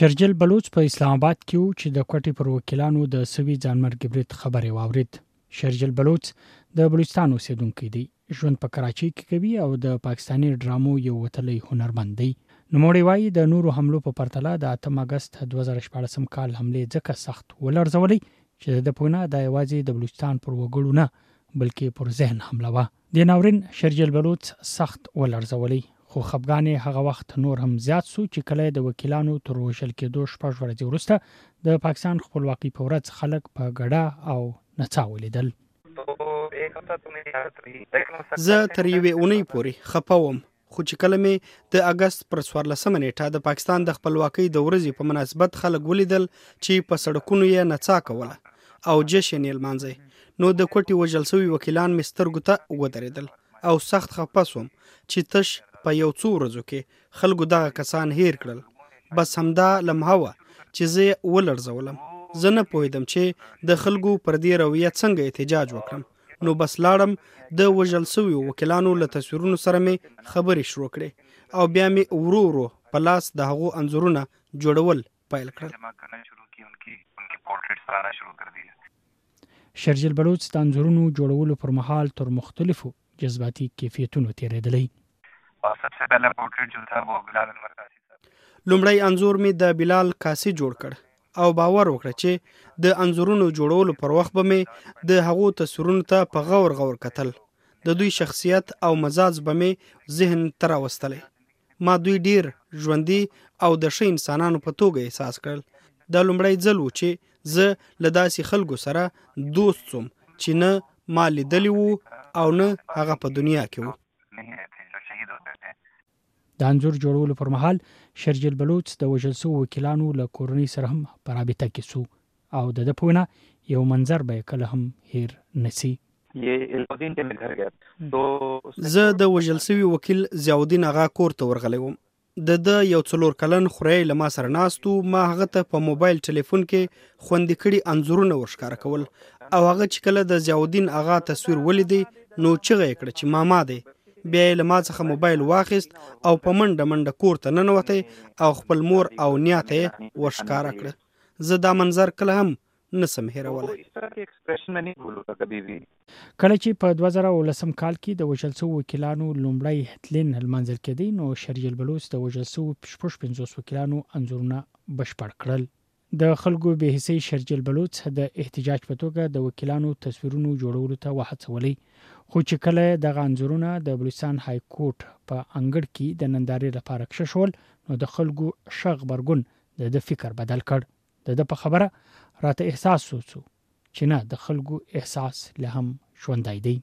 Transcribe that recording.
شرجل بلوچ په اسلام آباد کې و چې د کوټي پر وکیلانو د سوي ځانمرګ برید خبرې واورید. شرجل بلوچ د بلوچستان اوسیدونکو دی. ژوند په کراچي کې کوي او د پاکستانی ډرامو یو وتلی هنرمند دی. نوموړی وایي د نورو حملو په پرتله د 8 اگست 2014 کال حمله ځکه سخت ولرځولې چې د پونه د یوازې د بلوچستان پر وګړو نه، بلکې پر ذهن حمله و د ناورین شرجل بلوچ سخت ولرځولې خو خفګانې هغه وخت نور هم زیات سو چې کله د وکیلانو تر وشل کېدو شپږ ورځې وروسته د پاکستان خپلواکي په ورځ خلک په ګډه او نڅا ولیدل. زه تر یوې اونۍ پورې خپوم خو چې کله مې د اگست پر 14 نیټه د پاکستان د خپلواکۍ د ورځې په مناسبت خلک ولیدل چې په سړکونو یې نڅا کوله او جشن یې لمانځي. نو د کوټي وجل سوي وکیلان مسترګو ته ودرېدل. او سخت خپسوم چې تش په یو څو ورځو کې خلکو دغه کسان هیر کړل. بس همدا لمحه وه چې زه ولړزولم. زه نه پوهیدم چې د خلکو پر دې رویه څنګه احتجاج وکړم. نو بس لاړم، د وژل سوي وکیلانو له تصویرونو سره می خبرې شروع کړې او بیا می ورو ورو په لاس د هغو انځورونه جوړول پیل کړل. شرجل بلوچ د انځورونو جوړولو پر مهال تر مختلفو جذباتي کیفیتونو تیرېدلی اور سب سے پہلا پورٹریٹ جو تھا وہ بلال انور کاسی صاحب۔ لومړی انزور می د بلال کاسی جوړ کړ او باور وکړه چې د انزورونو جوړولو پر وخت به می د هغو تصویرونو ته په غور غور کتل. د دوی شخصیت او مزاج به می ذهن تر واستلې ما دوی ډیر ژوندۍ او د ښه انسانانو په توګه احساس کړل. دا لومړی ځل و چې زه له داسې خلکو سره دوست سوم چې نه ما لیدلی وو او نه هغه په دنیا کې وو. د انځور جوړولو پر مهال شرجل بلوچ د وژل سو وکیلانو له کورنۍ سره هم په رابطه کې سو. او د دپونه یو منظر به کله هم هیر نسی زه د وژل سوي وکیل ضیاءالدین اغا کور ته ورغلی وم. د د یو څلور کلن خوري لما سره ناستو ما هغه ته په موبایل ټلیفون کې خوندې کړي انزورونه ورښکاره کول. او هغه چې کله د ضیاءالدین اغا تصویر ولیدي نو چغه کړ چې ماما دی. بیا له ما څخه موبایل واخیست او په منډه منډه کور ته ننوتی او خپل مور او نیا ته یې ورښکاره کړه. زه دا منظر کله هم نسم هیرولی. کله چې په 2019 کال کې د وژل شوو وکیلانو لومړی هتلین المنځل کېدی نو شریل بلوچ د وژل شوو پښپښ 50 وکیلانو انزورونه بشپړ کړل. د خلکو به حصے شرجل بلوچ د احتجاج په توګه د وکیلانو تصویرونو جوړولو ته وهڅولې. خو چې کله د غانځورونه د بلوچستان های کورټ په انګړ کې د نندارې لپاره کښ شول نو د خلکو شغ برګون د فکر بدل کړ. د په خبره راته احساس وڅو چې نه، د خلکو احساس له هم ژوندای دی.